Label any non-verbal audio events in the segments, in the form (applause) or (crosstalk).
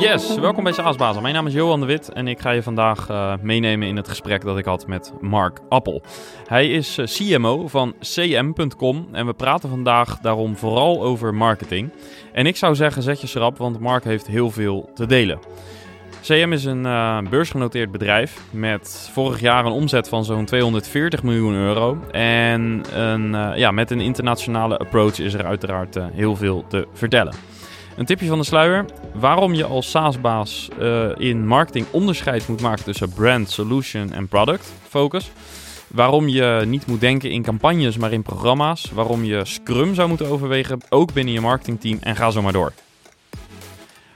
Yes, welkom bij SaaSbazen. Mijn naam is Johan de Wit en ik ga je vandaag uh, meenemen in het gesprek dat ik had met Mark Appel. Hij is uh, CMO van cm.com en we praten vandaag daarom vooral over marketing. En ik zou zeggen, zet je schrap, want Mark heeft heel veel te delen. CM is een uh, beursgenoteerd bedrijf met vorig jaar een omzet van zo'n 240 miljoen euro. En een, ja, met een internationale approach is er uiteraard heel veel te vertellen. Een tipje van de sluier. Waarom je als SaaS-baas in marketing onderscheid moet maken tussen brand, solution en product focus. Waarom je niet moet denken in campagnes, maar in programma's. Waarom je Scrum zou moeten overwegen, ook binnen je marketingteam. En ga zo maar door.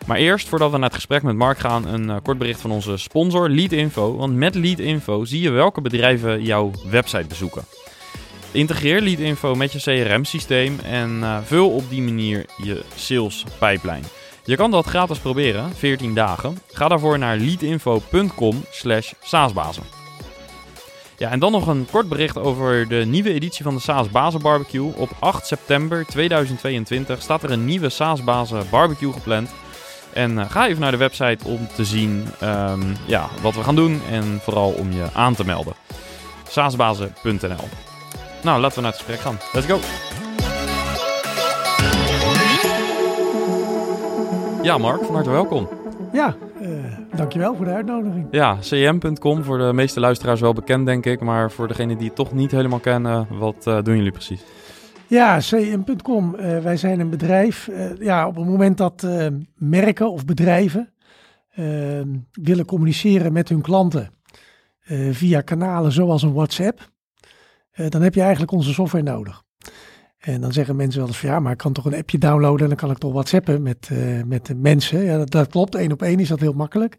Maar eerst, voordat we naar het gesprek met Mark gaan, een uh, kort bericht van onze sponsor Leadinfo. Want met Leadinfo zie je welke bedrijven jouw website bezoeken. Integreer Leadinfo met je CRM-systeem en uh, vul op die manier je sales pipeline. Je kan dat gratis proberen, 14 dagen. Ga daarvoor naar leadinfo.com slash saasbazen. Ja, en dan nog een kort bericht over de nieuwe editie van de Saas Bazen Barbecue. Op 8 september 2022 staat er een nieuwe Saas Bazen Barbecue gepland. En uh, ga even naar de website om te zien um, ja, wat we gaan doen en vooral om je aan te melden. saasbazen.nl Nou, laten we naar het gesprek gaan. Let's go! Ja, Mark, van harte welkom. Ja, uh, dankjewel voor de uitnodiging. Ja, cm.com voor de meeste luisteraars wel bekend, denk ik. Maar voor degenen die het toch niet helemaal kennen, wat uh, doen jullie precies? Ja, cm.com. Uh, wij zijn een bedrijf. Ja, op het moment dat merken of bedrijven willen communiceren met hun klanten via kanalen zoals een WhatsApp, dan heb je eigenlijk onze software nodig. En dan zeggen mensen wel eens van ja, maar ik kan toch een appje downloaden en dan kan ik toch WhatsAppen met, met de mensen. Ja, dat, dat klopt. Eén op één is dat heel makkelijk.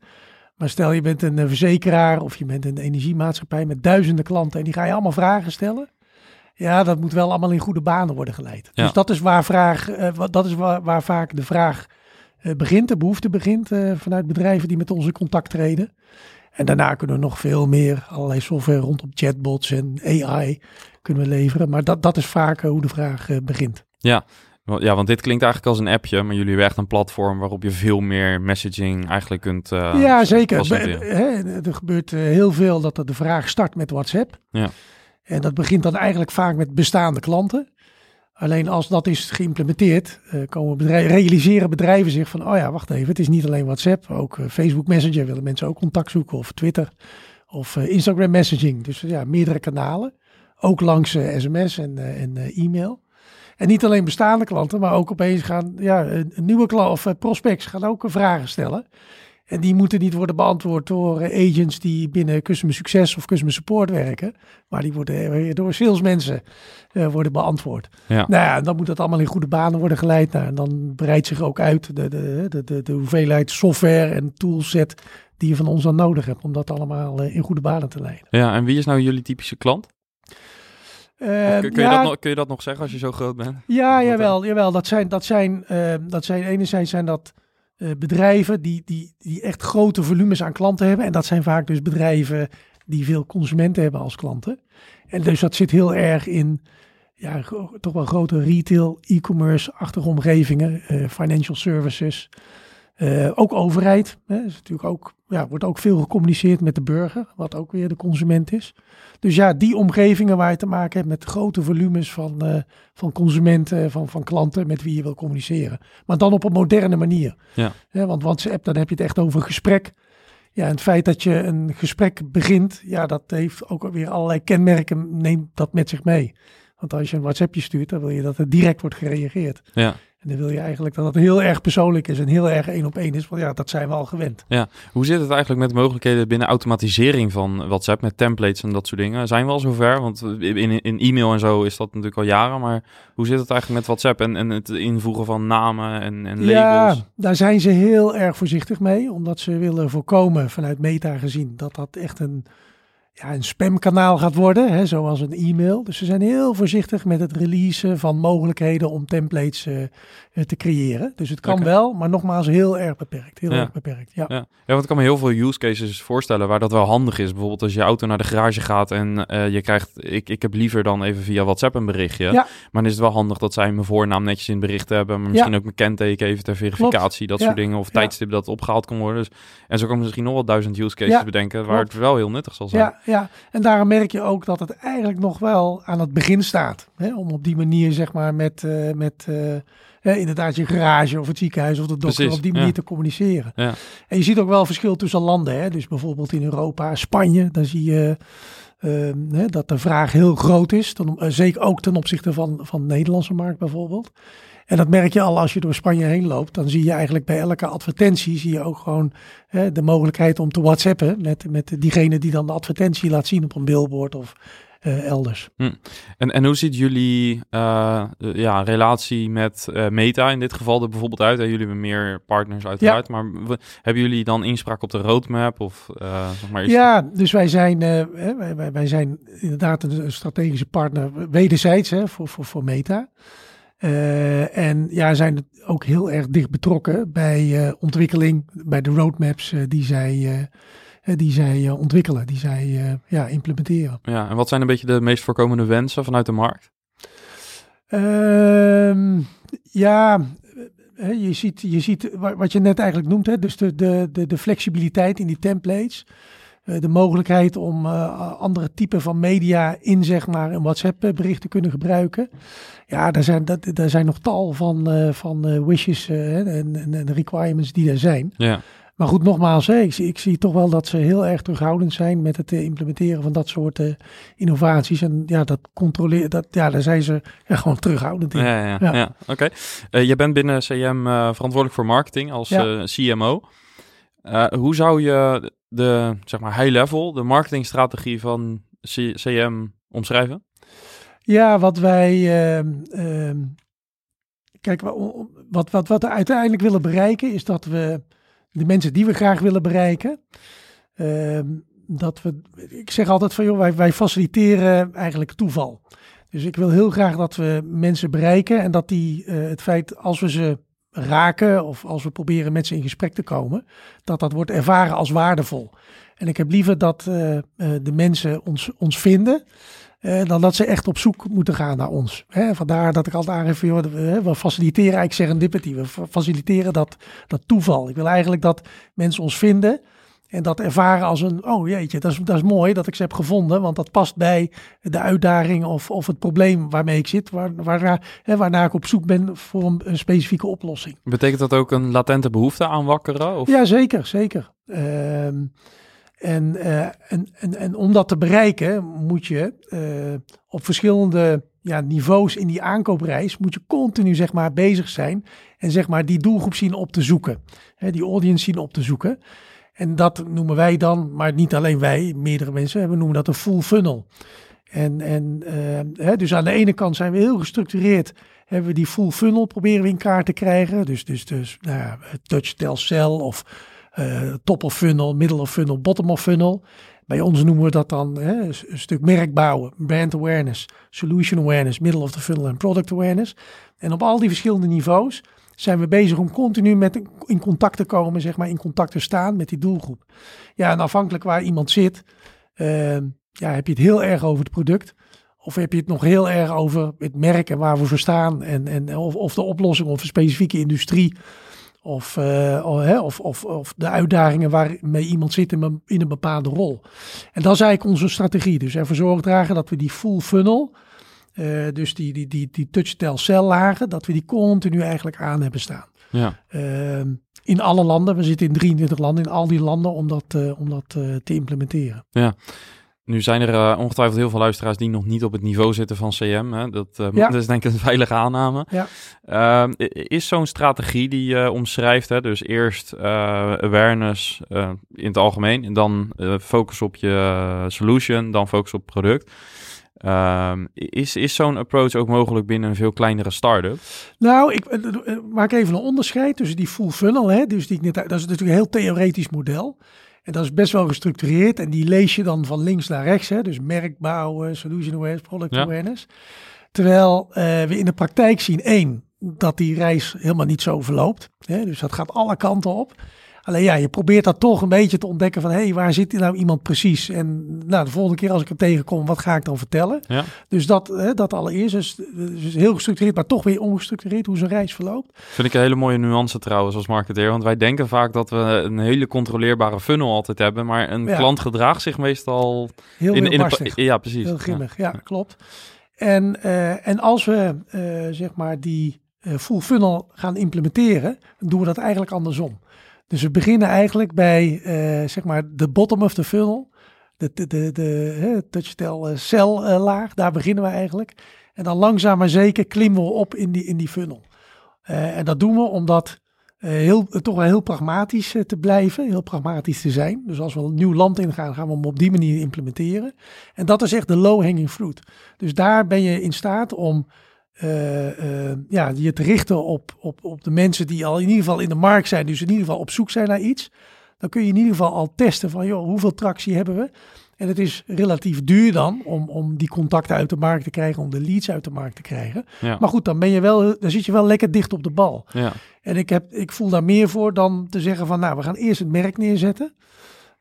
Maar stel je bent een verzekeraar of je bent een energiemaatschappij met duizenden klanten en die ga je allemaal vragen stellen. Ja, dat moet wel allemaal in goede banen worden geleid. Ja. Dus dat is waar, vraag, uh, dat is waar, waar, vaak de vraag uh, begint, de behoefte begint vanuit bedrijven die met onze contact treden. En daarna kunnen we nog veel meer allerlei software rondom chatbots en AI kunnen we leveren. Maar dat, dat is vaak hoe de vraag begint. Ja. Ja, want dit klinkt eigenlijk als een appje, maar jullie hebben echt een platform waarop je veel meer messaging eigenlijk kunt. ja, zeker. er gebeurt heel veel dat de vraag start met WhatsApp. Ja. En dat begint dan eigenlijk vaak met bestaande klanten. Alleen als dat is geïmplementeerd, uh, komen realiseren bedrijven zich van, oh ja, wacht even, het is niet alleen WhatsApp, ook uh, Facebook Messenger willen mensen ook contact zoeken, of Twitter, of uh, Instagram Messaging. Dus ja, meerdere kanalen, ook langs sms en, en e-mail. En niet alleen bestaande klanten, maar ook opeens gaan, ja, nieuwe klant of prospects gaan ook vragen stellen. En die moeten niet worden beantwoord door agents die binnen customer succes of customer support werken. Maar die worden door salesmensen uh, worden beantwoord. Ja. Nou ja, dan moet dat allemaal in goede banen worden geleid. Nou, en dan breidt zich ook uit de, de, de, de, de hoeveelheid software en toolset die je van ons dan nodig hebt. Om dat allemaal uh, in goede banen te leiden. Ja, en wie is nou jullie typische klant? Uh, kun, ja, je dat nog, kun je dat nog zeggen als je zo groot bent? Ja, jawel, jawel. Dat zijn, dat zijn, uh, dat zijn enerzijds zijn dat uh, bedrijven die, die, die echt grote volumes aan klanten hebben. En dat zijn vaak dus bedrijven die veel consumenten hebben als klanten. En dus dat zit heel erg in ja, toch wel grote retail, e-commerce-achtige omgevingen, uh, financial services. Uh, ook overheid. Hè, is natuurlijk ook, ja, wordt ook veel gecommuniceerd met de burger, wat ook weer de consument is. Dus ja, die omgevingen waar je te maken hebt met grote volumes van, uh, van consumenten, van, van klanten met wie je wil communiceren. Maar dan op een moderne manier. Ja. Want WhatsApp, dan heb je het echt over gesprek. Ja, en het feit dat je een gesprek begint, ja, dat heeft ook weer allerlei kenmerken, neemt dat met zich mee. Want als je een WhatsAppje stuurt, dan wil je dat er direct wordt gereageerd. Ja. En dan wil je eigenlijk dat het heel erg persoonlijk is en heel erg één op één is. Want ja, dat zijn we al gewend. Ja, hoe zit het eigenlijk met mogelijkheden binnen automatisering van WhatsApp met templates en dat soort dingen? Zijn we al zover? Want in, in e-mail en zo is dat natuurlijk al jaren. Maar hoe zit het eigenlijk met WhatsApp en, en het invoegen van namen en, en labels? Ja, daar zijn ze heel erg voorzichtig mee. Omdat ze willen voorkomen vanuit meta gezien dat dat echt een ja, een spamkanaal gaat worden, hè, zoals een e-mail. Dus ze zijn heel voorzichtig met het releasen van mogelijkheden om templates uh, te creëren. Dus het kan wel, maar nogmaals heel erg beperkt. Heel Ja. erg beperkt, ja. Ja. ja, want ik kan me heel veel use cases voorstellen waar dat wel handig is. Bijvoorbeeld als je auto naar de garage gaat en eh, je krijgt... Ik, ik heb liever dan even via WhatsApp een berichtje. Ja. Maar dan is het wel handig dat zij mijn voornaam netjes in het bericht hebben. Maar misschien ook mijn kenteken even ter verificatie. Dat soort dingen. Of tijdstip dat opgehaald kan worden. Dus, en zo kan ik misschien nog wel duizend use cases bedenken waar klopt. het wel heel nuttig zal zijn. Ja, ja, en daarom merk je ook dat het eigenlijk nog wel aan het begin staat. Hè? Om op die manier, zeg maar, met, eh, met eh, hè, inderdaad je garage of het ziekenhuis of de dokter Precies, op die manier ja. te communiceren. Ja. En je ziet ook wel verschil tussen landen. Hè? Dus bijvoorbeeld in Europa, Spanje, dan zie je ehm, hè, dat de vraag heel groot is. Dan, eh, zeker ook ten opzichte van, van de Nederlandse markt bijvoorbeeld. En dat merk je al als je door Spanje heen loopt. Dan zie je eigenlijk bij elke advertentie zie je ook gewoon hè, de mogelijkheid om te whatsappen met, met diegene die dan de advertentie laat zien op een billboard of eh, elders. En, en hoe ziet jullie eh, eh, ja, relatie met Meta in dit geval er bijvoorbeeld uit? Hè, jullie hebben meer partners uiteraard, maar hebben jullie dan inspraak op de roadmap? Of, zeg maar, Ja, dus wij zijn, wij, wij, zijn inderdaad een, strategische partner wederzijds hè, voor, voor, voor Meta. En ja, zijn ook heel erg dicht betrokken bij ontwikkeling, bij de roadmaps die zij, die zij eh, ontwikkelen, die zij eh, ja, implementeren. Ja, en wat zijn een beetje de meest voorkomende wensen vanuit de markt? Ehm, ja, je ziet, je ziet wa- wat je net eigenlijk noemt, hè, dus de, de, de, de flexibiliteit in die templates. eh, de mogelijkheid om andere typen van media in zeg maar een WhatsApp eh, bericht te kunnen gebruiken. Ja, daar zijn, dat, daar zijn nog tal van, van wishes en, en, en requirements die er zijn. Ja, Maar goed, nogmaals, hè, ik, zie, ik zie toch wel dat ze heel erg terughoudend zijn met het eh, implementeren van dat soort eh, innovaties. En ja, dat controleren, dat, ja, daar zijn ze (laughs) ja, gewoon terughoudend in. ja, ja, ja. Ja. oké. Eh, je bent binnen CM verantwoordelijk voor marketing als CMO. Hoe zou je de, zeg maar, high level, de marketingstrategie van C- CM omschrijven? Ja, wat wij. ehm, ehm, kijk, wa- wat, wat, wat we uiteindelijk willen bereiken is dat we de mensen die we graag willen bereiken. ehm, dat we. Ik zeg altijd van joh, wij, faciliteren eigenlijk toeval. Dus ik wil heel graag dat we mensen bereiken en dat die eh, het feit als we ze raken of als we proberen met ze in gesprek te komen, dat dat wordt ervaren als waardevol. En ik heb liever dat eh, eh, de mensen ons, ons vinden. Eh, dan dat ze echt op zoek moeten gaan naar ons. Hè, vandaar dat ik altijd aangeef, joh, we, we faciliteren eigenlijk serendipity. We fa- faciliteren dat, dat toeval. Ik wil eigenlijk dat mensen ons vinden en dat ervaren als een, oh jeetje, dat is, dat is mooi dat ik ze heb gevonden. Want dat past bij de uitdaging of, of het probleem waarmee ik zit. Waar, waarnaar, hè, waarnaar ik op zoek ben voor een, een specifieke oplossing. Betekent dat ook een latente behoefte aanwakkeren? Of? Ja, zeker, zeker. Ehm, en, eh, en, en, en om dat te bereiken moet je eh, op verschillende ja, niveaus in die aankoopreis moet je continu zeg maar bezig zijn en zeg maar die doelgroep zien op te zoeken. Hè, die audience zien op te zoeken. En dat noemen wij dan, maar niet alleen wij, meerdere mensen, we noemen dat een full funnel. En, en eh, hè, dus aan de ene kant zijn we heel gestructureerd, hebben we die full funnel proberen we in kaart te krijgen. Dus, dus, dus nou ja, touch, tell, sell of eh, top of funnel, middle of funnel, bottom of funnel. Bij ons noemen we dat dan hè, een stuk merk bouwen, brand awareness, solution awareness, middle of the funnel en product awareness. En op al die verschillende niveaus zijn we bezig om continu met in contact te komen, zeg maar in contact te staan met die doelgroep. Ja, en afhankelijk waar iemand zit, eh, ja, heb je het heel erg over het product. Of heb je het nog heel erg over het merk en waar we voor staan. En, en of, of de oplossing of een specifieke industrie. Of, eh, of, of, of, de uitdagingen waarmee iemand zit in een, in een bepaalde rol. En dat is eigenlijk onze strategie. Dus ervoor zorg dragen dat we die full funnel, eh, dus die, die, die, die touch-tell cell-lagen, dat we die continu eigenlijk aan hebben staan. Ja. Ehm, in alle landen, we zitten in 23 landen, in al die landen om dat, eh, om dat te implementeren. Nu zijn er eh, ongetwijfeld heel veel luisteraars die nog niet op het niveau zitten van CM. Hè? Dat, eh, Ja. dat is denk ik een veilige aanname. Ja. Ehm, is zo'n strategie die je omschrijft, hè? dus eerst eh, awareness in het algemeen, en dan focus op je solution, dan focus op product. Ehm, is is zo'n approach ook mogelijk binnen een veel kleinere start-up? Nou, ik maak even een onderscheid tussen die full funnel, hè, dus die dat is natuurlijk een heel theoretisch model. En dat is best wel gestructureerd. En die lees je dan van links naar rechts. Hè? Dus merkbouw, solution awareness, product awareness. Terwijl uh, we in de praktijk zien, één, dat die reis helemaal niet zo verloopt. Hè? Dus dat gaat alle kanten op. Alleen ja, je probeert dat toch een beetje te ontdekken van... hé, hey, waar zit nou iemand precies? En nou, de volgende keer als ik hem tegenkom, wat ga ik dan vertellen? Ja. Dus dat, hè, dat allereerst. Dus, dus heel gestructureerd, maar toch weer ongestructureerd hoe zo'n reis verloopt. Vind ik een hele mooie nuance trouwens als marketeer. Want wij denken vaak dat we een hele controleerbare funnel altijd hebben. Maar een klant gedraagt zich meestal... Heel, in, in, Ja, precies. Heel grimmig, ja, klopt. En, uh, en als we uh, zeg maar die uh, full funnel gaan implementeren, doen we dat eigenlijk andersom. Dus we beginnen eigenlijk bij zeg maar de bottom of the funnel, de, de, de, de touchtel cell laag, daar beginnen we eigenlijk. En dan langzaam maar zeker klimmen we op in die, in die funnel. en dat doen we omdat heel, toch wel heel pragmatisch te blijven, heel pragmatisch te zijn. Dus als we een nieuw land ingaan, gaan we hem op die manier implementeren. En dat is echt de low-hanging fruit. Dus daar ben je in staat om uh, uh, ja, je te richten op, op, op de mensen die al in ieder geval in de markt zijn, dus in ieder geval op zoek zijn naar iets. Dan kun je in ieder geval al testen van, joh, hoeveel tractie hebben we? En het is relatief duur dan om, om die contacten uit de markt te krijgen, om de leads uit de markt te krijgen. Ja. Maar goed, dan, ben je wel, dan zit je wel lekker dicht op de bal. Ja. En ik, heb, ik voel daar meer voor dan te zeggen van, nou, we gaan eerst het merk neerzetten.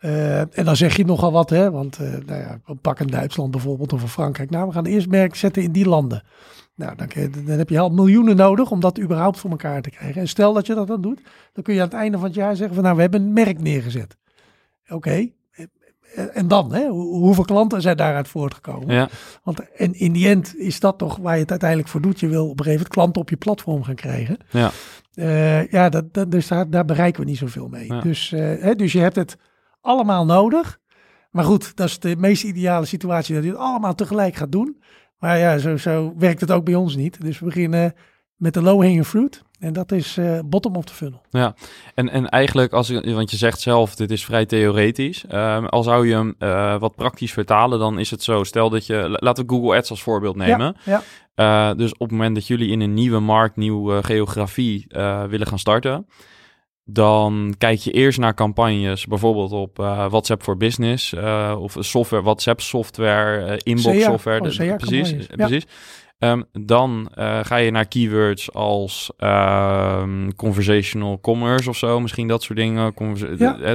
Uh, en dan zeg je nogal wat, hè? Want uh, nou ja, pak een Duitsland bijvoorbeeld of een Frankrijk. Nou, we gaan eerst merk zetten in die landen. Nou, dan, dan, heb je al miljoenen nodig om dat überhaupt voor elkaar te krijgen. En stel dat je dat dan doet, dan kun je aan het einde van het jaar zeggen van nou, we hebben een merk neergezet. Oké, en dan, hè? hoeveel klanten zijn daaruit voortgekomen? Ja. Want en in die end is dat toch waar je het uiteindelijk voor doet. Je wil op een gegeven moment klanten op je platform gaan krijgen. Ja, uh, ja dat, dat, dus daar, daar, bereiken we niet zoveel mee. Ja. Dus, uh, hè, dus je hebt het allemaal nodig. Maar goed, dat is de meest ideale situatie dat je het allemaal tegelijk gaat doen. Maar ja, zo, zo werkt het ook bij ons niet. Dus we beginnen met de low-hanging fruit. En dat is uh, bottom of the funnel. Ja, en, en eigenlijk, als, want je zegt zelf, dit is vrij theoretisch. Uh, al zou je hem uh, wat praktisch vertalen, dan is het zo. Stel dat je, laten we Google Ads als voorbeeld nemen. Ja, ja. dus op het moment dat jullie in een nieuwe markt, nieuwe geografie willen gaan starten dan kijk je eerst naar campagnes, bijvoorbeeld op uh, WhatsApp voor Business uh, of software, WhatsApp software, uh, inbox software. Oh, precies, ja. precies. Um, dan ga je naar keywords als um, conversational commerce of zo, misschien dat soort dingen,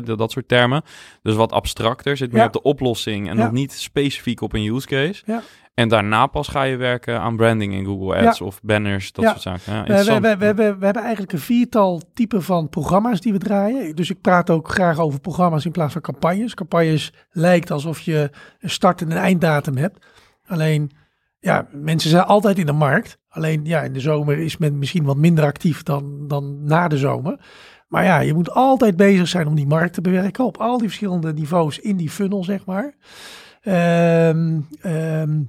dat, dat soort termen. Dus wat abstracter, zit meer Ja. op de oplossing en nog niet specifiek op een use case. En daarna pas ga je werken aan branding in Google Ads of banners, dat Ja. soort zaken. Ja, We, we, interessant. we, we, hebben, we hebben eigenlijk een viertal typen van programma's die we draaien. Dus ik praat ook graag over programma's in plaats van campagnes. Campagnes lijkt alsof je een start- en een einddatum hebt. Alleen, ja, mensen zijn altijd in de markt. Alleen, ja, in de zomer is men misschien wat minder actief dan, dan na de zomer. Maar ja, je moet altijd bezig zijn om die markt te bewerken op al die verschillende niveaus in die funnel, zeg maar. Ehm ehm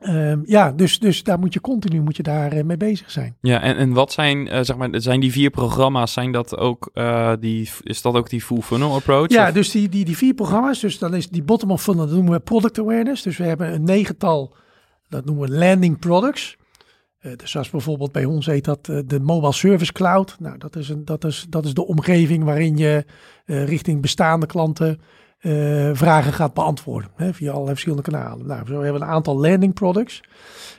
ehm, ja, dus, dus daar moet je continu moet je daar, eh, mee bezig zijn. Ja, en, en wat zijn, eh, zeg maar, zijn die vier programma's, zijn dat ook, eh, die, is dat ook die full funnel approach? Ja, Of- dus die, die, die vier programma's, dus dan is die bottom of funnel, dat noemen we product awareness. Dus we hebben een negental, dat noemen we landing products. Dus zoals bijvoorbeeld bij ons heet dat de Mobile Service Cloud. Nou, dat is, een, dat is, dat is de omgeving waarin je richting bestaande klanten eh, vragen gaat beantwoorden. Hè, via allerlei verschillende kanalen. Nou, zo hebben we een aantal landing products.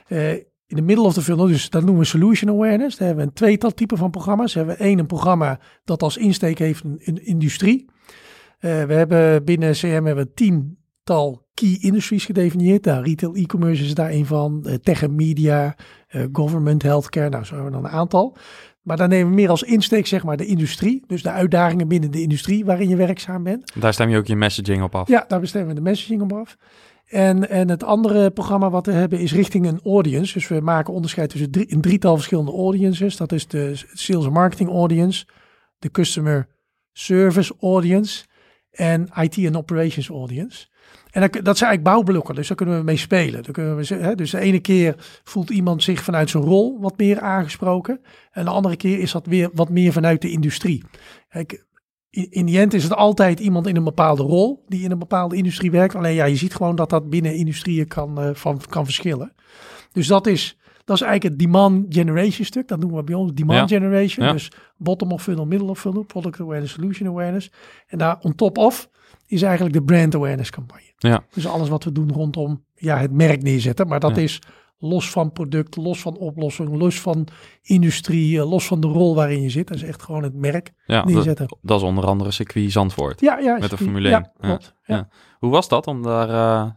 Eh, in de middle of the funnel, dus dat noemen we solution awareness. Daar hebben we een tweetal typen van programma's. We hebben één een programma dat als insteek heeft een, industrie. Eh, we hebben binnen CM hebben we tiental key industries gedefinieerd. Nou, retail e-commerce is daar een van. tech en media, government, healthcare. Nou, zo hebben we dan een aantal. Maar dan nemen we meer als insteek zeg maar de industrie. Dus de uitdagingen binnen de industrie waarin je werkzaam bent. Daar stem je ook je messaging op af. Ja, daar bestemmen we de messaging op af. En, en het andere programma wat we hebben is richting een audience. Dus we maken onderscheid tussen drie, een drietal verschillende audiences. Dat is de sales en marketing audience, de customer service audience en IT en operations audience. En dat, dat zijn eigenlijk bouwblokken, dus daar kunnen we mee spelen. Dan kunnen we, hè, dus de ene keer voelt iemand zich vanuit zijn rol wat meer aangesproken. En de andere keer is dat weer wat meer vanuit de industrie. Kijk, in, in die end is het altijd iemand in een bepaalde rol die in een bepaalde industrie werkt. Alleen ja, je ziet gewoon dat dat binnen industrieën kan, eh, van, kan verschillen. Dus dat is Dat is eigenlijk het demand generation stuk. Dat noemen we bij ons demand generation. Dus bottom of funnel, middle of funnel, product awareness, solution awareness. En daar on top of is eigenlijk de brand awareness campagne. Ja. Dus alles wat we doen rondom ja, het merk neerzetten. Maar dat is los van product, los van oplossing, los van industrie, eh, los van de rol waarin je zit. Dat is echt gewoon het merk ja, neerzetten. Dat, dat, is onder andere circuit Zandvoort. Ja, ja. Met de Formule 1. Ja, klopt. Ja. Hoe was dat om daar uh,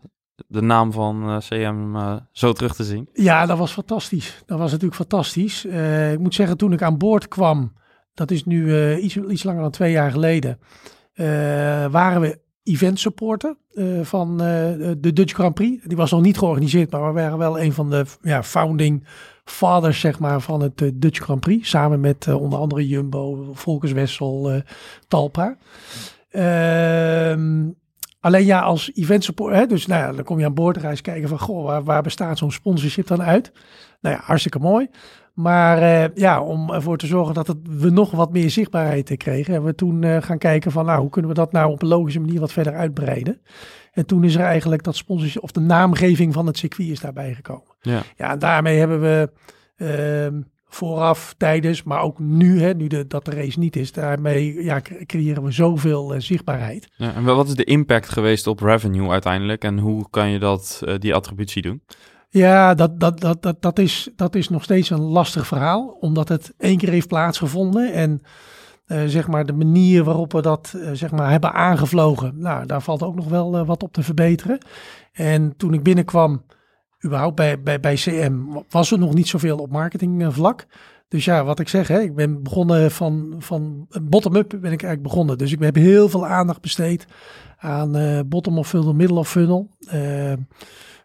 de naam van uh, CM uh, zo terug te zien? Ja, dat was fantastisch. Dat was natuurlijk fantastisch. ik moet zeggen, toen ik aan boord kwam, dat is nu iets, iets langer dan twee jaar geleden, waren we event supporter van de Dutch Grand Prix. Die was nog niet georganiseerd, maar we waren wel een van de ja, founding fathers zeg maar, van het Dutch Grand Prix. Samen met onder andere Jumbo, Volkers Wessel, Talpa. Ehm, alleen ja, als event supporter, hè, dus nou ja, dan kom je aan boord eens kijken van, goh, waar, waar bestaat zo'n sponsorship dan uit? Nou ja, hartstikke mooi. Maar uh, ja, om ervoor te zorgen dat het, we nog wat meer zichtbaarheid kregen, hebben we toen uh, gaan kijken van nou, hoe kunnen we dat nou op een logische manier wat verder uitbreiden. En toen is er eigenlijk dat sponsorship of de naamgeving van het circuit is daarbij gekomen. Ja, ja en daarmee hebben we uh, vooraf, tijdens, maar ook nu, hè, nu de, dat de race niet is, daarmee ja, creëren we zoveel uh, zichtbaarheid. Ja, en wat is de impact geweest op revenue uiteindelijk en hoe kan je dat, die attributie doen? Ja, dat, dat, dat, dat, dat, is, dat is nog steeds een lastig verhaal, omdat het één keer heeft plaatsgevonden. En uh, zeg maar de manier waarop we dat uh, zeg maar hebben aangevlogen, nou, daar valt ook nog wel uh, wat op te verbeteren. En toen ik binnenkwam, überhaupt bij, bij, bij CM, was er nog niet zoveel op marketingvlak. Dus ja, wat ik zeg, hè, ik ben begonnen van, van bottom-up ben ik eigenlijk begonnen. Dus ik heb heel veel aandacht besteed aan bottom of funnel, middle of funnel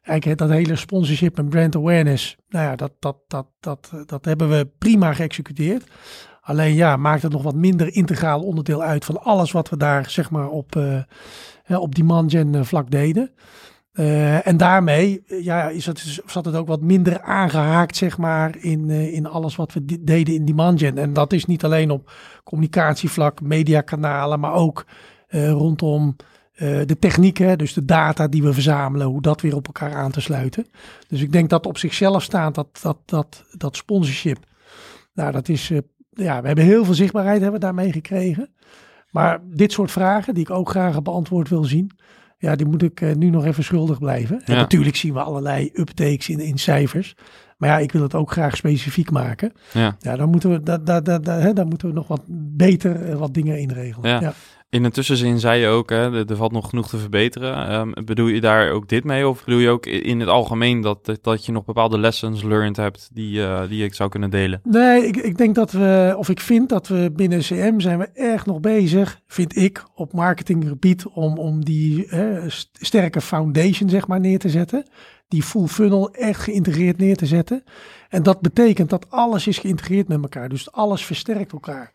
eigenlijk dat hele sponsorship en brand awareness, nou ja, dat, dat, dat, dat, dat hebben we prima geëxecuteerd. Alleen ja, maakt het nog wat minder integraal onderdeel uit van alles wat we daar zeg maar op, uh, op demand gen eh, vlak deden. Uh, en daarmee ja, is het, zat het ook wat minder aangehaakt zeg maar in, in alles wat we deden in demand gen. En dat is niet alleen op communicatievlak, mediakanalen, maar ook rondom de technieken, dus de data die we verzamelen, hoe dat weer op elkaar aan te sluiten. Dus ik denk dat op zichzelf staat dat, dat, dat, dat sponsorship. Nou, dat is, ja, we hebben heel veel zichtbaarheid hebben we daarmee gekregen. Maar dit soort vragen, die ik ook graag beantwoord wil zien, ja, die moet ik uh, nu nog even schuldig blijven. Ja. En natuurlijk zien we allerlei uptakes in, in cijfers. Maar ja, ik wil het ook graag specifiek maken. Ja, ja dan moeten we, da, da, da, da, hè, dan moeten we nog wat beter wat dingen inregelen. Ja. ja. In een tussenzin zei je ook, hè, er valt nog genoeg te verbeteren. Um, bedoel je daar ook dit mee? Of bedoel je ook in het algemeen dat, dat je nog bepaalde lessons learned hebt die, uh, die ik zou kunnen delen? Nee, ik, ik denk dat we, of ik vind dat we binnen CM zijn we erg nog bezig, vind ik, op marketinggebied om, om die sterke foundation zeg maar neer te zetten. Die full funnel echt geïntegreerd neer te zetten. En dat betekent dat alles is geïntegreerd met elkaar. Dus alles versterkt elkaar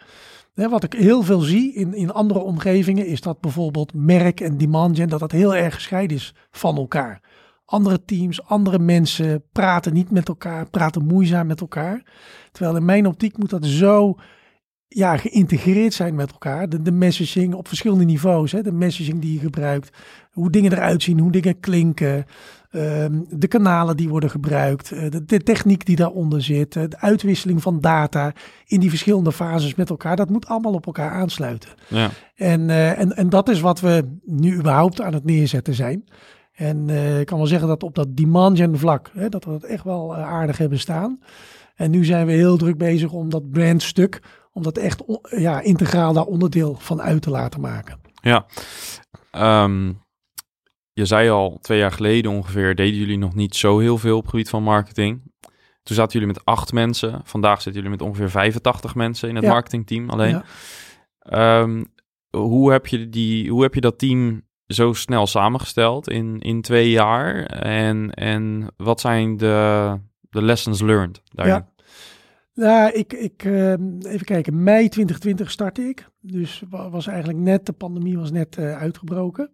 wat ik heel veel zie in, in andere omgevingen is dat bijvoorbeeld merk en demand dat dat heel erg gescheiden is van elkaar. Andere teams, andere mensen praten niet met elkaar, praten moeizaam met elkaar. Terwijl in mijn optiek moet dat zo ja, geïntegreerd zijn met elkaar. De, de messaging op verschillende niveaus. Hè? De messaging die je gebruikt. Hoe dingen eruit zien, hoe dingen klinken. Ehm, de kanalen die worden gebruikt. Eh, de, de, techniek die daaronder zit. Eh, de uitwisseling van data in die verschillende fases met elkaar. Dat moet allemaal op elkaar aansluiten. Ja. En, uh, en, en dat is wat we nu überhaupt aan het neerzetten zijn. En ik kan wel zeggen dat op dat demand gen vlak, hè, dat we dat echt wel aardig hebben staan. En nu zijn we heel druk bezig om dat brandstuk om dat echt ja, integraal daar onderdeel van uit te laten maken. Ja, um, je zei al twee jaar geleden ongeveer, deden jullie nog niet zo heel veel op het gebied van marketing. Toen zaten jullie met acht mensen. Vandaag zitten jullie met ongeveer 85 mensen in het ja. marketingteam alleen. Ja. Um, hoe, heb je die, hoe heb je dat team zo snel samengesteld in, in twee jaar? En, en wat zijn de, de lessons learned daarin? Ja. Nou, ik, ik uh, even kijken. Mei 2020 startte ik. Dus was eigenlijk net, de pandemie was net uh, uitgebroken.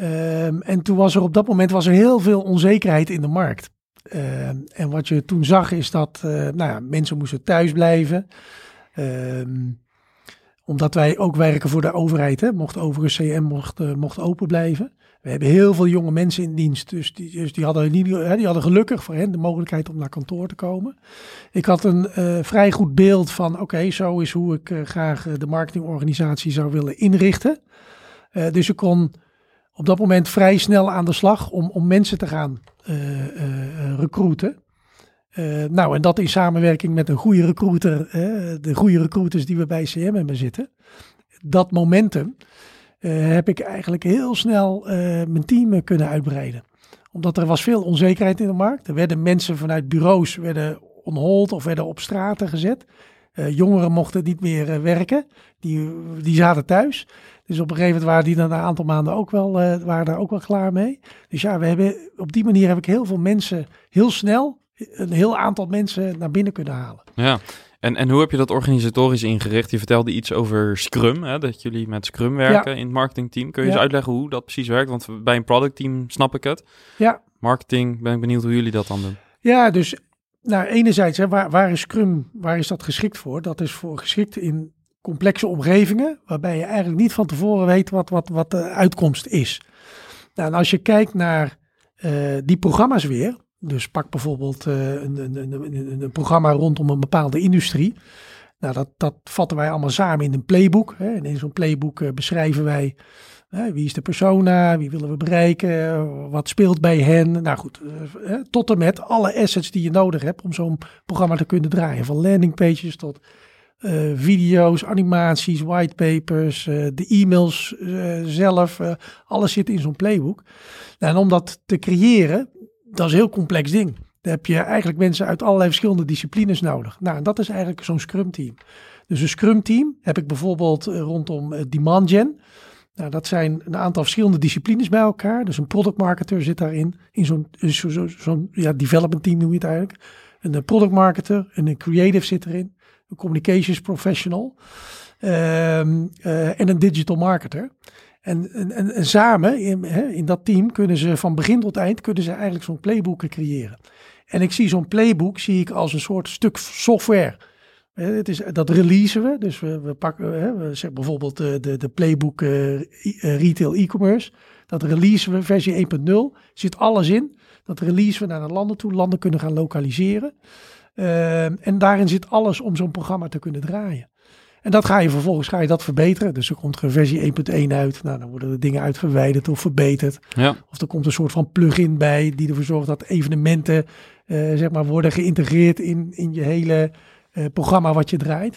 Um, en toen was er op dat moment was er heel veel onzekerheid in de markt. Uh, en wat je toen zag is dat uh, nou ja, mensen moesten thuis blijven. Um, omdat wij ook werken voor de overheid, hè, mocht overigens CM mocht, uh, mocht open blijven. We hebben heel veel jonge mensen in dienst, dus die, dus die, hadden, die hadden gelukkig voor hen de mogelijkheid om naar kantoor te komen. Ik had een uh, vrij goed beeld van, oké, zo is hoe ik graag de marketingorganisatie zou willen inrichten. dus ik kon op dat moment vrij snel aan de slag om, om mensen te gaan recruiten. Uh, nou, en dat in samenwerking met een goede recruiter, de goede recruiters die we bij CM hebben zitten. Dat momentum heb ik eigenlijk heel snel mijn team kunnen uitbreiden. Omdat er was veel onzekerheid in de markt. Er werden mensen vanuit bureaus werden on hold of werden op straten gezet. Jongeren mochten niet meer werken. Die, die zaten thuis. Dus op een gegeven moment waren die dan een aantal maanden ook wel, waren daar ook wel klaar mee. Dus ja, we hebben, op die manier heb ik heel veel mensen heel snel een heel aantal mensen naar binnen kunnen halen. Ja, en, en hoe heb je dat organisatorisch ingericht? Je vertelde iets over Scrum, hè, dat jullie met Scrum werken in het marketingteam. Kun je eens uitleggen hoe dat precies werkt? Want bij een productteam snap ik het. Ja. Marketing, ben ik benieuwd hoe jullie dat dan doen. Ja, dus nou, enerzijds, hè, waar, waar is Scrum, waar is dat geschikt voor? Dat is voor geschikt in complexe omgevingen, waarbij je eigenlijk niet van tevoren weet wat, wat, wat de uitkomst is. Nou, en als je kijkt naar uh, die programma's weer, dus pak bijvoorbeeld uh, een, een, een, een, programma rondom een bepaalde industrie. Nou, dat, dat vatten wij allemaal samen in een playbook. Hè. En in zo'n playbook uh, beschrijven wij wie is de persona, wie willen we bereiken, wat speelt bij hen. Nou goed, uh, tot en met alle assets die je nodig hebt om zo'n programma te kunnen draaien. Van landingpages tot video's, animaties, whitepapers, de e-mails zelf. alles zit in zo'n playbook. Nou, en om dat te creëren dat is een heel complex ding. Daar heb je eigenlijk mensen uit allerlei verschillende disciplines nodig. Nou, en dat is eigenlijk zo'n Scrum team. Dus een Scrum team heb ik bijvoorbeeld eh, rondom demand gen. Nou, dat zijn een aantal verschillende disciplines bij elkaar. Dus een product marketer zit daarin. In zo'n zo, zo, ja, development team noem je het eigenlijk. Een eh, product marketer, en een creative zit erin. Een communications professional. Um, uh, en een digital marketer. En, en, en, samen in, hè, in dat team kunnen ze van begin tot eind kunnen ze eigenlijk zo'n playbook creëren. En ik zie zo'n playbook zie ik als een soort stuk software. Het is, dat releasen we. Dus we, we pakken hè, we zeggen bijvoorbeeld de, de, de playbook uh, retail e-commerce. Dat releasen we versie 1.0. Zit alles in. Dat releasen we naar de landen toe. Landen kunnen gaan lokaliseren. Uh, en daarin zit alles om zo'n programma te kunnen draaien. En dat ga je vervolgens ga je dat verbeteren. Dus er komt een versie 1.1 uit. Nou, dan worden de dingen uit verwijderd of verbeterd. Ja. Of er komt een soort van plugin bij die ervoor zorgt dat evenementen uh, zeg maar worden geïntegreerd in, in je hele programma wat je draait.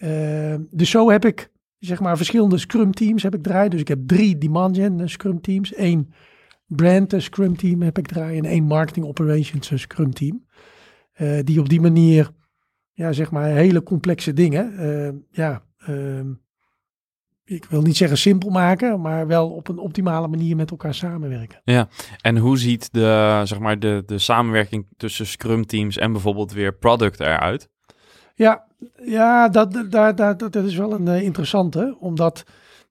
Uh, dus zo heb ik zeg maar verschillende Scrum teams heb ik draaien. Dus ik heb drie demand gen Scrum teams. één brand Scrum team heb ik draaien en één marketing operations Scrum team. die op die manier ja, zeg maar hele complexe dingen. Ja, uh, ik wil niet zeggen simpel maken, maar wel op een optimale manier met elkaar samenwerken. Ja, en hoe ziet de, zeg maar de, de samenwerking tussen Scrum teams en bijvoorbeeld weer product eruit? Ja, ja dat, dat, dat, dat is wel een uh, interessante, omdat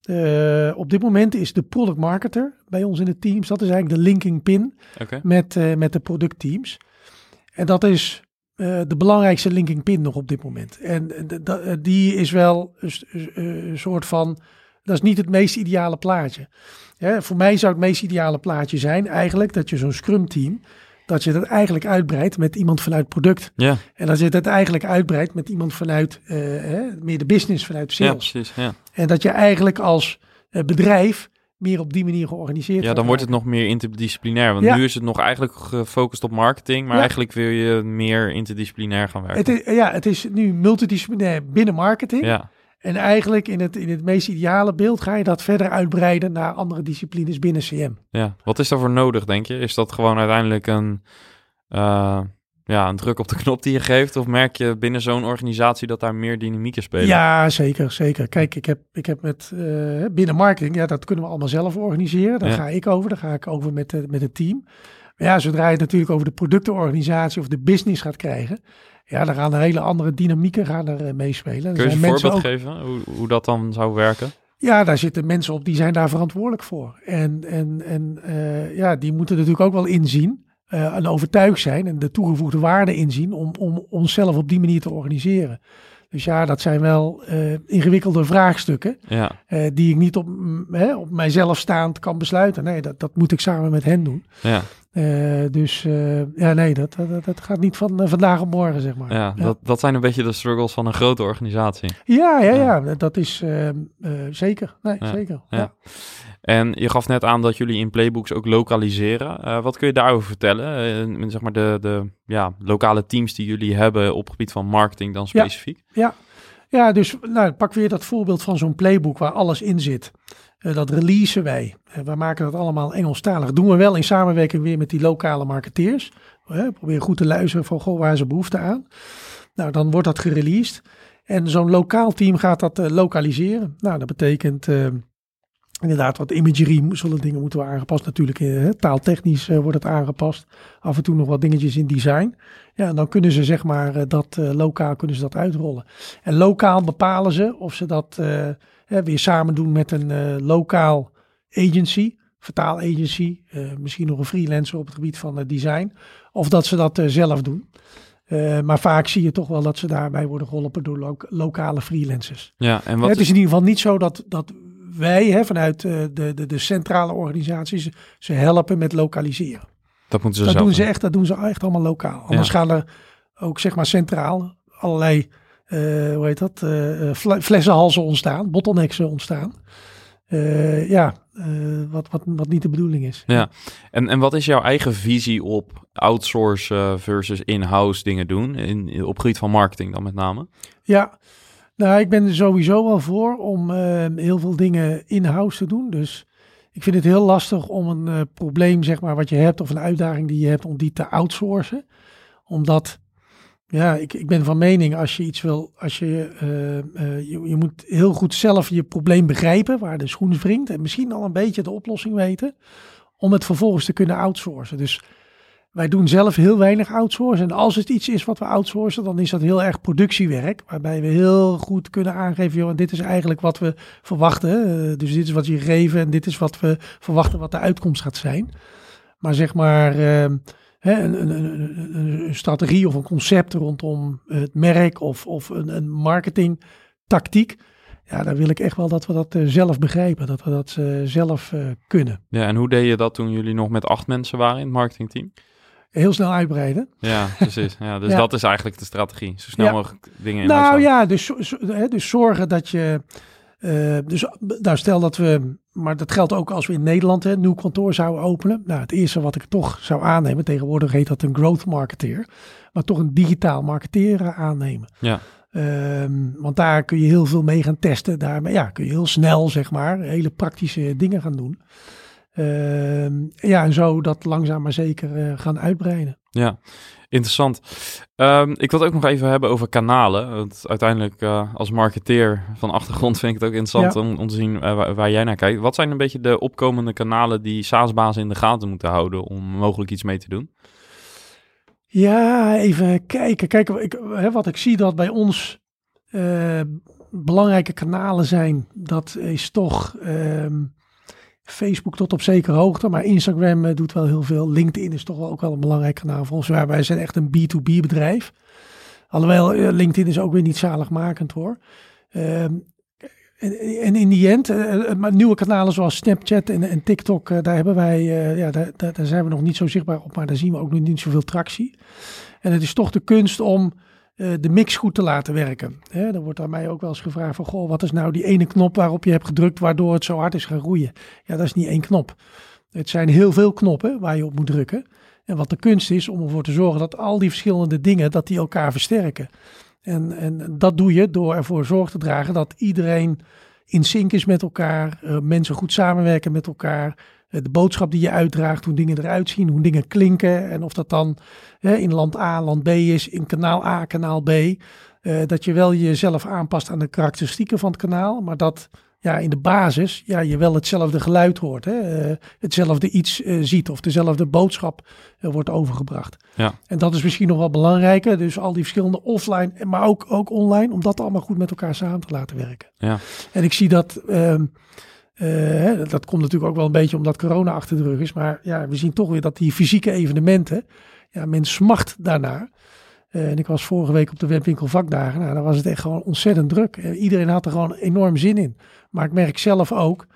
uh, op dit moment is de product marketer bij ons in de teams, dat is eigenlijk de linking pin okay. met, uh, met de productteams. En dat is uh, de belangrijkste linking pin nog op dit moment. En die is wel een, een, soort van. Dat is niet het meest ideale plaatje. Ja, voor mij zou het meest ideale plaatje zijn eigenlijk dat je zo'n scrum team. Dat je dat eigenlijk uitbreidt met iemand vanuit product. Ja. En dat je dat eigenlijk uitbreidt met iemand vanuit uh, hè, meer de business, vanuit sales. Ja, precies, ja. En dat je eigenlijk als bedrijf meer op die manier georganiseerd Ja, dan wordt het nog meer interdisciplinair. Want nu is het nog eigenlijk gefocust op marketing, maar ja. eigenlijk wil je meer interdisciplinair gaan werken. Het is, ja, het is nu multidisciplinair binnen marketing. Ja. En eigenlijk in het, in het meest ideale beeld ga je dat verder uitbreiden naar andere disciplines binnen CM. Ja, wat is daarvoor nodig, denk je? Is dat gewoon uiteindelijk een... Uh, ja, een druk op de knop die je geeft? Of merk je binnen zo'n organisatie dat daar meer dynamieken spelen? Ja, zeker, zeker. Kijk, ik heb, ik heb met uh, binnen marketing, ja, dat kunnen we allemaal zelf organiseren. Daar ja. ga ik over, daar ga ik over met, met het team. Maar ja, zodra je het natuurlijk over de productenorganisatie of de business gaat krijgen, ja, dan gaan er hele andere dynamieken gaan er uh, meespelen. Kun je een voorbeeld ook... geven hoe, hoe dat dan zou werken? Ja, daar zitten mensen op die zijn daar verantwoordelijk voor. En, en, en ja, die moeten natuurlijk ook wel inzien uh, en overtuigd zijn en de toegevoegde waarde inzien om, om onszelf op die manier te organiseren. Dus ja, dat zijn wel uh, ingewikkelde vraagstukken. Ja. Die ik niet op, hè, op mijzelf staand kan besluiten. Nee, dat, dat moet ik samen met hen doen. Ja. Uh, dus ja, nee, dat, dat, dat, gaat niet van vandaag op morgen, zeg maar. Ja, Dat, dat zijn een beetje de struggles van een grote organisatie. Ja, ja, ja, ja dat is zeker. Nee, zeker. Ja. En je gaf net aan dat jullie in playbooks ook lokaliseren. wat kun je daarover vertellen? zeg maar de, de ja, lokale teams die jullie hebben op gebied van marketing dan specifiek? Ja, ja. dus nou, pak weer dat voorbeeld van zo'n playbook waar alles in zit. Uh, dat releasen wij. Uh, we maken dat allemaal Engelstalig. Doen we wel in samenwerking weer met die lokale marketeers. Uh, probeer goed te luisteren van goh, waar er behoefte aan. Nou, dan wordt dat gereleased. En zo'n lokaal team gaat dat lokaliseren. Nou, dat betekent Inderdaad, wat imagery zullen dingen moeten worden aangepast. Natuurlijk, eh, taaltechnisch uh, wordt het aangepast. Af en toe nog wat dingetjes in design. Ja, dan kunnen ze zeg maar uh, dat uh, lokaal kunnen ze dat uitrollen. En lokaal bepalen ze of ze dat weer samen doen met een lokaal agency, vertaalagency. misschien nog een freelancer op het gebied van design. Of dat ze dat zelf doen. maar vaak zie je toch wel dat ze daarbij worden geholpen door lo lokale freelancers. Ja, en wat het is in ieder geval niet zo dat, dat wij hè, vanuit uh, de, de, de centrale organisaties ze helpen met lokaliseren. Dat moeten ze dat zelf doen ze echt, dat doen ze echt allemaal lokaal. Anders gaan er ook zeg maar centraal allerlei, uh, hoe heet dat, uh, flessenhalzen ontstaan, bottlenecks ontstaan. Uh, ja, uh, wat, wat, wat niet de bedoeling is. Ja, en, en wat is jouw eigen visie op outsource versus in-house dingen doen, in, op gebied van marketing dan met name? Ja, nou, ik ben er sowieso wel voor om uh, heel veel dingen in-house te doen. Dus ik vind het heel lastig om een probleem, zeg maar, wat je hebt of een uitdaging die je hebt, om die te outsourcen. Omdat, ja, ik, ik ben van mening, als je iets wil, als je, uh, je, je moet heel goed zelf je probleem begrijpen, waar de schoen wringt. En misschien al een beetje de oplossing weten, om het vervolgens te kunnen outsourcen. Dus wij doen zelf heel weinig outsourcen. En als het iets is wat we outsourcen, dan is dat heel erg productiewerk. Waarbij we heel goed kunnen aangeven, joh, dit is eigenlijk wat we verwachten. Uh, dus dit is wat je gegeven en dit is wat we verwachten wat de uitkomst gaat zijn. Maar zeg maar hè, een, een, een, een, strategie of een concept rondom het merk of, of een, een marketingtactiek. Ja, dan wil ik echt wel dat we dat uh, zelf begrijpen, dat we dat uh, zelf uh, kunnen. Ja, en hoe deed je dat toen jullie nog met acht mensen waren in het marketingteam? heel snel uitbreiden. Ja, (laughs) precies. Ja, dus dat is eigenlijk de strategie. Zo snel mogelijk dingen in Nou ja, dus, dus zorgen dat je... Uh, dus nou, stel dat we, maar dat geldt ook als we in Nederland een nieuw kantoor zouden openen. Nou, het eerste wat ik toch zou aannemen, tegenwoordig heet dat een growth marketeer, maar toch een digitaal marketeer aannemen. Ja. Um, want daar kun je heel veel mee gaan testen. Daar ja, kun je heel snel, zeg maar, hele praktische dingen gaan doen. Uh, ja, en zo dat langzaam maar zeker uh, gaan uitbreiden. Ja, interessant. Um, ik wil het ook nog even hebben over kanalen. Want uiteindelijk uh, als marketeer van achtergrond vind ik het ook interessant ja. om, om, te zien uh, waar, waar, jij naar kijkt. Wat zijn een beetje de opkomende kanalen die SaaS-bazen in de gaten moeten houden om mogelijk iets mee te doen? Ja, even kijken. Kijk, ik, hè, wat ik zie dat bij ons belangrijke kanalen zijn, dat is toch... Ehm, Facebook tot op zekere hoogte, maar Instagram uh, doet wel heel veel. LinkedIn is toch wel ook wel een belangrijk kanaal voor ons. Wij zijn echt een B2B bedrijf. Alhoewel, uh, LinkedIn is ook weer niet zaligmakend hoor. Ehm, en, en, in die end, uh, nieuwe kanalen zoals Snapchat en, en TikTok, daar hebben wij, ja, daar, daar, zijn we nog niet zo zichtbaar op, maar daar zien we ook nog niet zoveel tractie. En het is toch de kunst om uh, de mix goed te laten werken. Hè, dan wordt aan mij ook wel eens gevraagd van, goh, wat is nou die ene knop waarop je hebt gedrukt waardoor het zo hard is gaan groeien? Ja, dat is niet één knop. Het zijn heel veel knoppen waar je op moet drukken. En wat de kunst is om ervoor te zorgen dat al die verschillende dingen, dat die elkaar versterken. En, en dat doe je door ervoor zorg te dragen dat iedereen in sync is met elkaar, uh, mensen goed samenwerken met elkaar, eh, de boodschap die je uitdraagt, hoe dingen eruit zien, hoe dingen klinken. En of dat dan hè, in land A, land B is, in kanaal A, kanaal B. Uh, dat je wel jezelf aanpast aan de karakteristieken van het kanaal, maar dat ja, in de basis ja, je wel hetzelfde geluid hoort. Hè? Uh, hetzelfde iets uh, ziet of dezelfde boodschap uh, wordt overgebracht. Ja. En dat is misschien nog wel belangrijker. Dus al die verschillende offline, maar ook, ook online, om dat allemaal goed met elkaar samen te laten werken. Ja. En ik zie dat... Ehm, uh, dat komt natuurlijk ook wel een beetje omdat corona achter de rug is. Maar ja, we zien toch weer dat die fysieke evenementen, ja, men smacht daarnaar. Uh, en ik was vorige week op de webwinkel vakdagen. Nou, dan was het echt gewoon ontzettend druk. Uh, iedereen had er gewoon enorm zin in. Maar ik merk zelf ook,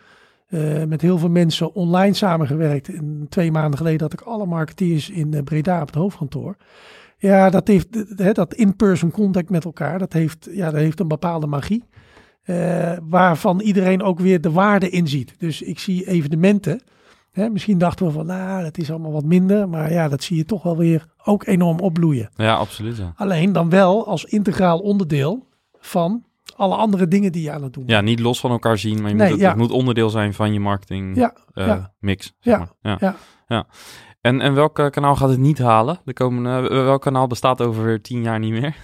met heel veel mensen online samengewerkt. En twee maanden geleden had ik alle marketeers in Breda op het hoofdkantoor. Ja, dat heeft dat in-person contact met elkaar, dat heeft, ja, dat heeft een bepaalde magie. Waarvan iedereen ook weer de waarde inziet. Dus ik zie evenementen Hè, misschien dachten we van, nou, dat is allemaal wat minder. Maar ja, dat zie je toch wel weer ook enorm opbloeien. Ja, absoluut. Ja. Alleen dan wel als integraal onderdeel van alle andere dingen die je aan het doen bent. Ja, niet los van elkaar zien, maar je moet het, het, moet onderdeel zijn van je marketing ja, uh, ja. mix. Zeg maar. ja, ja. ja. En, en welk kanaal gaat het niet halen? De komende, welk kanaal bestaat over tien jaar niet meer?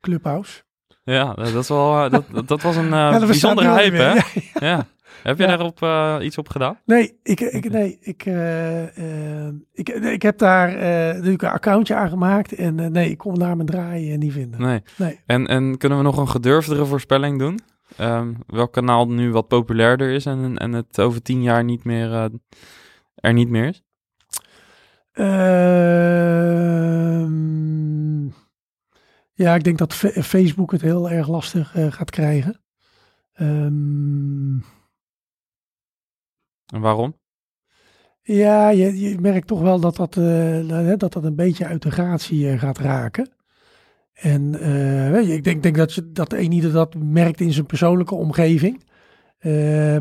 Clubhouse. Ja, dat, is wel, dat, dat was een uh, bijzondere hype, hè? (laughs) ja. Heb je daarop uh, iets op gedaan? Nee, ik, ik, nee, ik, uh, ik, ik heb daar natuurlijk een accountje aangemaakt. En nee, ik kon daar mijn draaien niet vinden. Nee. nee. En, en kunnen we nog een gedurfdere voorspelling doen? Um, welk kanaal nu wat populairder is en, en het over tien jaar niet meer, er niet meer is? Ehm, ja, ik denk dat Facebook het heel erg lastig gaat krijgen. Um, en waarom? Ja, je, je merkt toch wel dat dat, uh, dat dat een beetje uit de gratie uh, gaat raken. En weet je, ik denk, denk dat, je, dat een ieder dat merkt in zijn persoonlijke omgeving.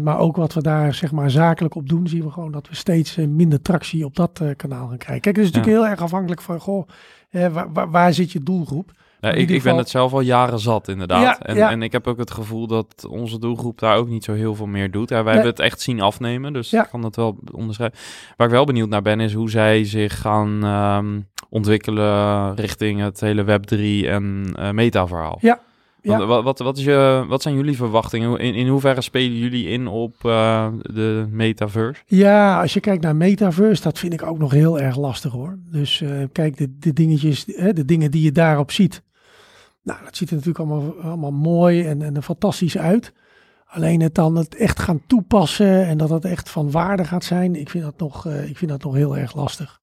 maar ook wat we daar zeg maar zakelijk op doen, zien we gewoon dat we steeds minder tractie op dat kanaal gaan krijgen. Kijk, het is natuurlijk heel erg afhankelijk van, goh, waar, waar, waar, zit je doelgroep? Ja, ik, ik ben het zelf al jaren zat, inderdaad. en, en ik heb ook het gevoel dat onze doelgroep daar ook niet zo heel veel meer doet. Ja, wij hebben het echt zien afnemen, dus ik kan dat wel onderschrijven. Waar ik wel benieuwd naar ben, is hoe zij zich gaan um, ontwikkelen richting het hele Web3 en uh, meta-verhaal. Ja, ja. Wat, wat, wat, is je, wat zijn jullie verwachtingen? In, in hoeverre spelen jullie in op uh, de metaverse? Ja, als je kijkt naar metaverse, dat vind ik ook nog heel erg lastig hoor. Dus uh, kijk, de, de dingetjes, de dingen die je daarop ziet. Nou, dat ziet er natuurlijk allemaal, allemaal mooi en, en fantastisch uit. Alleen het dan het echt gaan toepassen en dat het echt van waarde gaat zijn, ik vind dat nog, uh, ik vind dat nog heel erg lastig.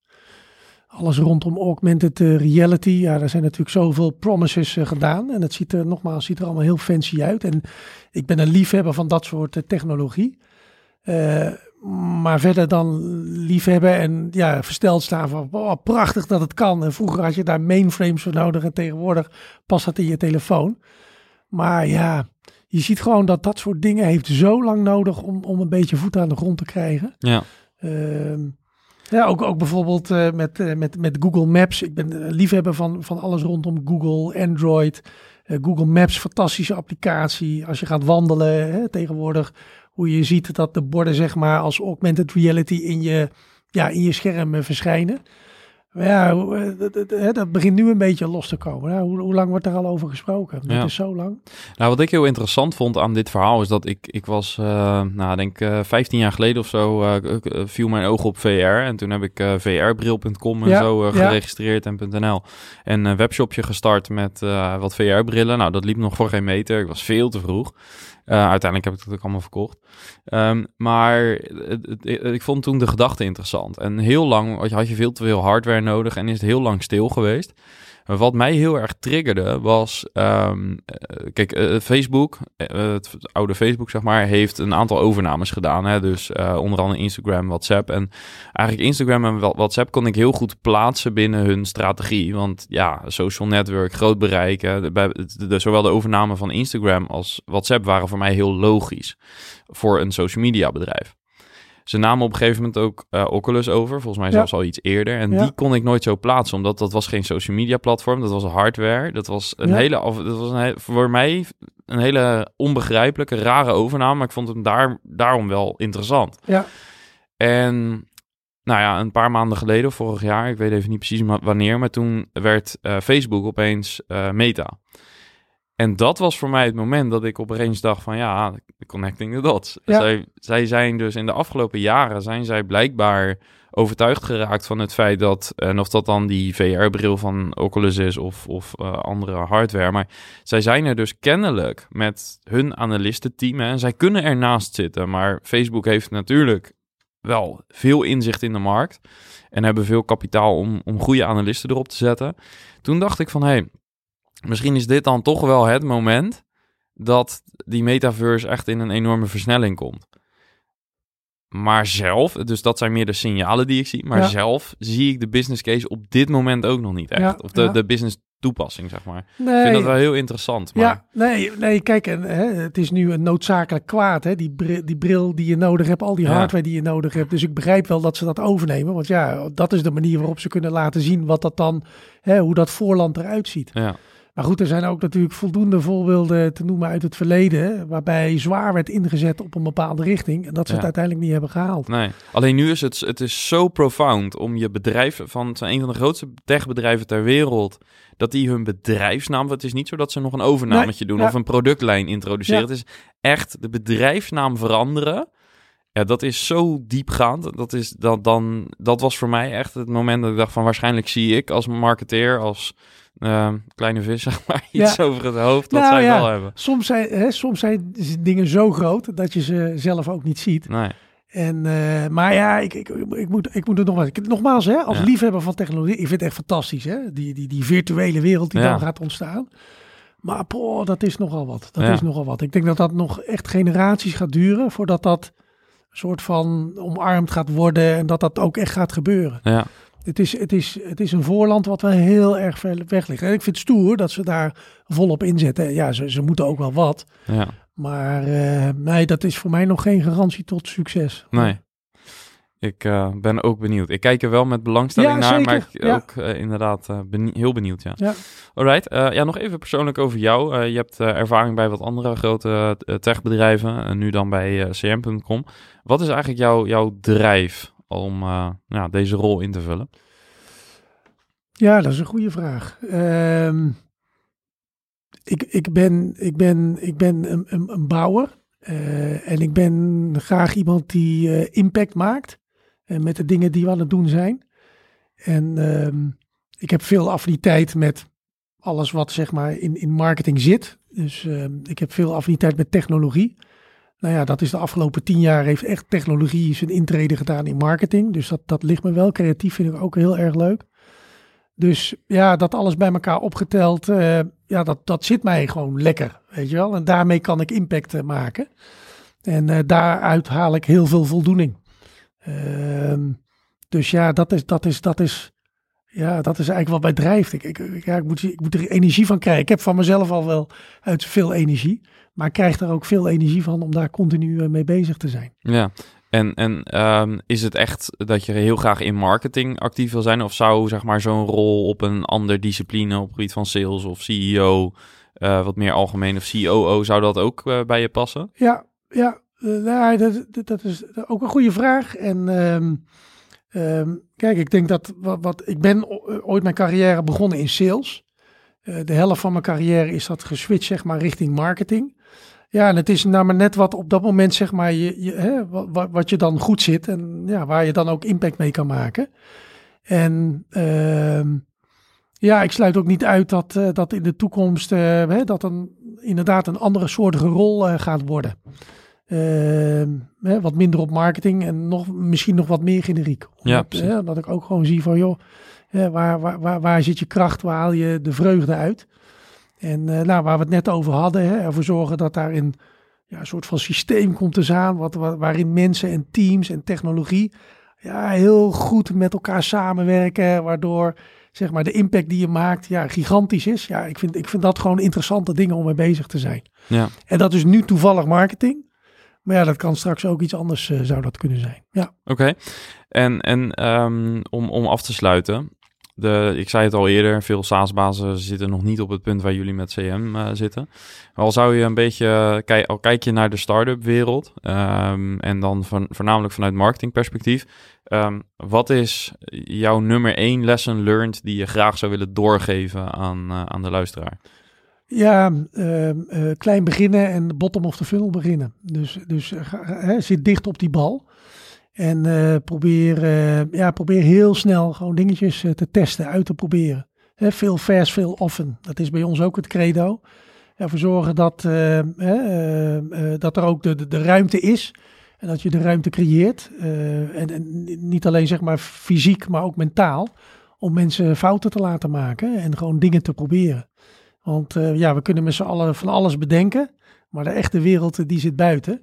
Alles rondom augmented eh, reality, ja, daar zijn natuurlijk zoveel promises uh, gedaan. En het ziet er nogmaals ziet er allemaal heel fancy uit. En ik ben een liefhebber van dat soort technologie. Maar verder dan liefhebben en ja, versteld staan van oh, prachtig dat het kan. En vroeger had je daar mainframes voor nodig en tegenwoordig past dat in je telefoon. Maar ja, je ziet gewoon dat dat soort dingen heeft zo lang nodig om, om een beetje voet aan de grond te krijgen. Ja. Uh, ja, ook, ook bijvoorbeeld uh, met, uh, met, met Google Maps. Ik ben liefhebber van, van alles rondom Google, Android. Google Maps, fantastische applicatie. Als je gaat wandelen hè, tegenwoordig hoe je ziet dat de borden zeg maar als augmented reality in je, ja, in je scherm eh, verschijnen. Maar ja, eh, dat begint nu een beetje los te komen. hoe, hoe, lang wordt daar al over gesproken? Dat is zo lang. Nou, wat ik heel interessant vond aan dit verhaal is dat ik, ik was, uh, nou, denk uh, 15 jaar geleden of zo, uh, viel mijn oog op VR. En toen heb ik vrbril.com en zo geregistreerd en .nl. En een webshopje gestart met wat VR-brillen. Nou, dat liep nog voor geen meter. Ik was veel te vroeg. Uh, uiteindelijk heb ik het ook allemaal verkocht. Um, maar ik vond toen de gedachte interessant. En heel lang had je veel te veel hardware nodig en is het heel lang stil geweest. Wat mij heel erg triggerde was, um, kijk, uh, Facebook, uh, het oude Facebook zeg maar, heeft een aantal overnames gedaan. Hè? Dus onder andere Instagram, WhatsApp. En eigenlijk Instagram en WhatsApp kon ik heel goed plaatsen binnen hun strategie. Want ja, social network, groot bereiken. Zowel de overname van Instagram als WhatsApp waren voor mij heel logisch voor een social media bedrijf. Ze namen op een gegeven moment ook uh, Oculus over, volgens mij zelfs al iets eerder. En die kon ik nooit zo plaatsen, omdat dat was geen social media platform, dat was hardware. Dat was een hele, dat was een, voor mij een hele onbegrijpelijke, rare overname, maar ik vond hem daar, daarom wel interessant. Ja. En nou ja, een paar maanden geleden, vorig jaar, ik weet even niet precies wanneer, maar toen werd uh, Facebook opeens uh, Meta. En dat was voor mij het moment dat ik opeens dacht van ja, connecting the dots. Zij, zij zijn dus in de afgelopen jaren zijn zij blijkbaar overtuigd geraakt van het feit dat, en of dat dan die VR-bril van Oculus is of, of uh, andere hardware, maar zij zijn er dus kennelijk met hun analistenteam en zij kunnen ernaast zitten, maar Facebook heeft natuurlijk wel veel inzicht in de markt en hebben veel kapitaal om, om goede analisten erop te zetten. Toen dacht ik van, hé, hey, misschien is dit dan toch wel het moment dat die metaverse echt in een enorme versnelling komt. Maar zelf, dus dat zijn meer de signalen die ik zie. Maar Ja. zelf zie ik de business case op dit moment ook nog niet echt. Ja, of de, ja. de business toepassing, zeg maar. Nee, Ik vind dat wel heel interessant. Maar Ja, nee, nee kijk, en, hè, het is nu een noodzakelijk kwaad. Hè? Die, bril, die bril die je nodig hebt, al die hardware die je nodig hebt. Dus ik begrijp wel dat ze dat overnemen. Want ja, dat is de manier waarop ze kunnen laten zien wat dat dan, hè, hoe dat voorland eruit ziet. ja, Maar goed, er zijn ook natuurlijk voldoende voorbeelden te noemen uit het verleden. Waarbij zwaar werd ingezet op een bepaalde richting. En dat ze Ja. het uiteindelijk niet hebben gehaald. nee. Alleen nu is het, het is zo profound om je bedrijf van het zijn een van de grootste techbedrijven ter wereld, dat die hun bedrijfsnaam, het is niet zo dat ze nog een overnametje doen ja. of een productlijn introduceren. Ja. Het is echt de bedrijfsnaam veranderen. Ja, dat is zo diepgaand. Dat, is, dat, dan, dat was voor mij echt het moment dat ik dacht van waarschijnlijk zie ik als marketeer, als eh, kleine vis, (laughs) zeg maar, iets over het hoofd wat Nou, zij ja. wel hebben. Soms zijn, hè, soms zijn dingen zo groot dat je ze zelf ook niet ziet. Nee, En, eh, maar ja, ik, ik, ik, moet, ik moet het nog wel. ik- Nogmaals, hè, als Ja. liefhebber van technologie, ik vind het echt fantastisch, hè? Die, die, die virtuele wereld die dan gaat ontstaan. Maar poh, dat is nogal wat. Dat is nogal wat. Ik denk dat dat nog echt generaties gaat duren voordat dat soort van omarmd gaat worden en dat dat ook echt gaat gebeuren. ja, Het is, het is, het is een voorland wat wel heel erg ver weg ligt. En ik vind het stoer dat ze daar volop inzetten. Ja, ze, ze moeten ook wel wat. ja. Maar eh, nee, dat is voor mij nog geen garantie tot succes. Nee. Ik eh, ben ook benieuwd. Ik kijk er wel met belangstelling Ja, naar, zeker. maar ik Ja. ook eh, inderdaad eh, benie- heel benieuwd, ja. Ja. Alright, ja, nog even persoonlijk over jou. Je hebt ervaring bij wat andere grote techbedrijven, en nu dan bij cm.com. Wat is eigenlijk jouw, jouw drijf om ja, deze rol in te vullen? Ja, dat is een goede vraag. Ehm, ik, ik ben, ik ben, ik ben een, een, een bouwer. en ik ben graag iemand die impact maakt. Eh, met de dingen die we aan het doen zijn. En ehm, ik heb veel affiniteit met alles wat zeg maar in, in marketing zit. Dus ehm, ik heb veel affiniteit met technologie. Nou ja, dat is de afgelopen tien jaar heeft echt technologie zijn intrede gedaan in marketing. Dus dat, dat ligt me wel. Creatief vind ik ook heel erg leuk. Dus ja, dat alles bij elkaar opgeteld, eh, ja, dat, dat zit mij gewoon lekker, weet je wel. En daarmee kan ik impact eh, maken. En eh, daaruit haal ik heel veel voldoening. Ehm, dus ja, dat is, dat is, dat is, ja, dat is eigenlijk wat mij drijft. Ik, ik, ja, ik, moet, ik moet er energie van krijgen. Ik heb van mezelf al wel uit veel energie. Maar ik krijg er ook veel energie van om daar continu eh, mee bezig te zijn. Ja, en, en ehm, is het echt dat je heel graag in marketing actief wil zijn? Of zou zeg maar zo'n rol op een ander discipline, op het gebied van sales of CEO, eh, wat meer algemeen, of COO, zou dat ook eh, bij je passen? Ja, ja nou, dat, dat, is ook een goede vraag. En ehm, ehm, kijk, ik denk dat wat, ik ben ooit mijn carrière begonnen in sales. Eh, de helft van mijn carrière is dat geswitcht, zeg maar, richting marketing. Ja, en het is nou net wat op dat moment, zeg maar, je, hè, wat, je dan goed zit en ja, waar je dan ook impact mee kan maken. En ehm, ja, ik sluit ook niet uit dat, eh, dat in de toekomst eh, hè, dat een, inderdaad een andere soortige rol eh, gaat worden. Ehm, hè, wat minder op marketing en nog, misschien nog wat meer generiek. Ja, Omdat, hè, dat ik ook gewoon zie van, joh, hè, waar, waar, waar, waar zit je kracht, waar haal je de vreugde uit? En eh, nou, waar we het net over hadden, hè, ervoor zorgen dat daar een, ja, een soort van systeem komt te staan, wat, wa- waarin mensen en teams en technologie ja, heel goed met elkaar samenwerken, waardoor zeg maar de impact die je maakt ja, gigantisch is. Ja, ik vind, ik vind dat gewoon interessante dingen om mee bezig te zijn. Ja. En dat is nu toevallig marketing. Maar ja, dat kan straks ook iets anders eh, zou dat kunnen zijn. Ja, Oké. En, en ehm, om, om af te sluiten. De, ik zei het al eerder, veel SaaS-bazen zitten nog niet op het punt waar jullie met CM eh, zitten. Maar al zou je een beetje, kijk, al kijk je naar de start-up wereld ehm, en dan van, voornamelijk vanuit marketingperspectief. ehm, wat is jouw nummer één lesson learned die je graag zou willen doorgeven aan, eh, aan de luisteraar? Ja ehm, eh, klein beginnen en bottom of the funnel beginnen. Dus, dus eh, zit dicht op die bal. En eh, probeer, ja, probeer heel snel gewoon dingetjes te testen, uit te proberen. Veel fast, veel often. Dat is bij ons ook het credo. Ervoor zorgen dat, eh, hè, eh, eh, dat er ook de, de, de ruimte is En dat je de ruimte creëert. en, en, niet alleen zeg maar fysiek, maar ook mentaal. Om mensen fouten te laten maken en gewoon dingen te proberen. Want ja, we kunnen met z'n allen van alles bedenken. Maar de echte wereld die zit buiten.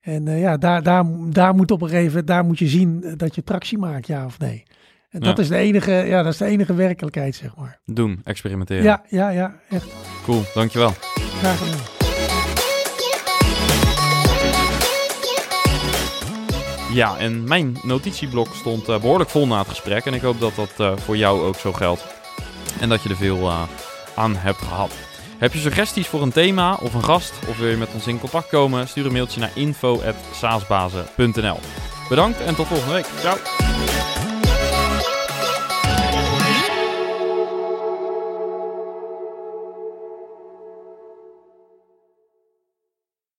En ja, daar, daar, daar moet op een gegeven daar moet je zien dat je tractie maakt, ja of nee. En dat, is de enige, ja, dat is de enige werkelijkheid, zeg maar. Doen, experimenteren. Ja, ja, ja, echt. Cool, dankjewel. Graag gedaan. Ja, en mijn notitieblok stond uh, behoorlijk vol na het gesprek. En ik hoop dat dat uh, voor jou ook zo geldt. En dat je er veel aan hebt gehad. Heb je suggesties voor een thema of een gast? Of wil je met ons in contact komen? Stuur een mailtje naar info.saasbazen.nl Bedankt en tot volgende week. Ciao!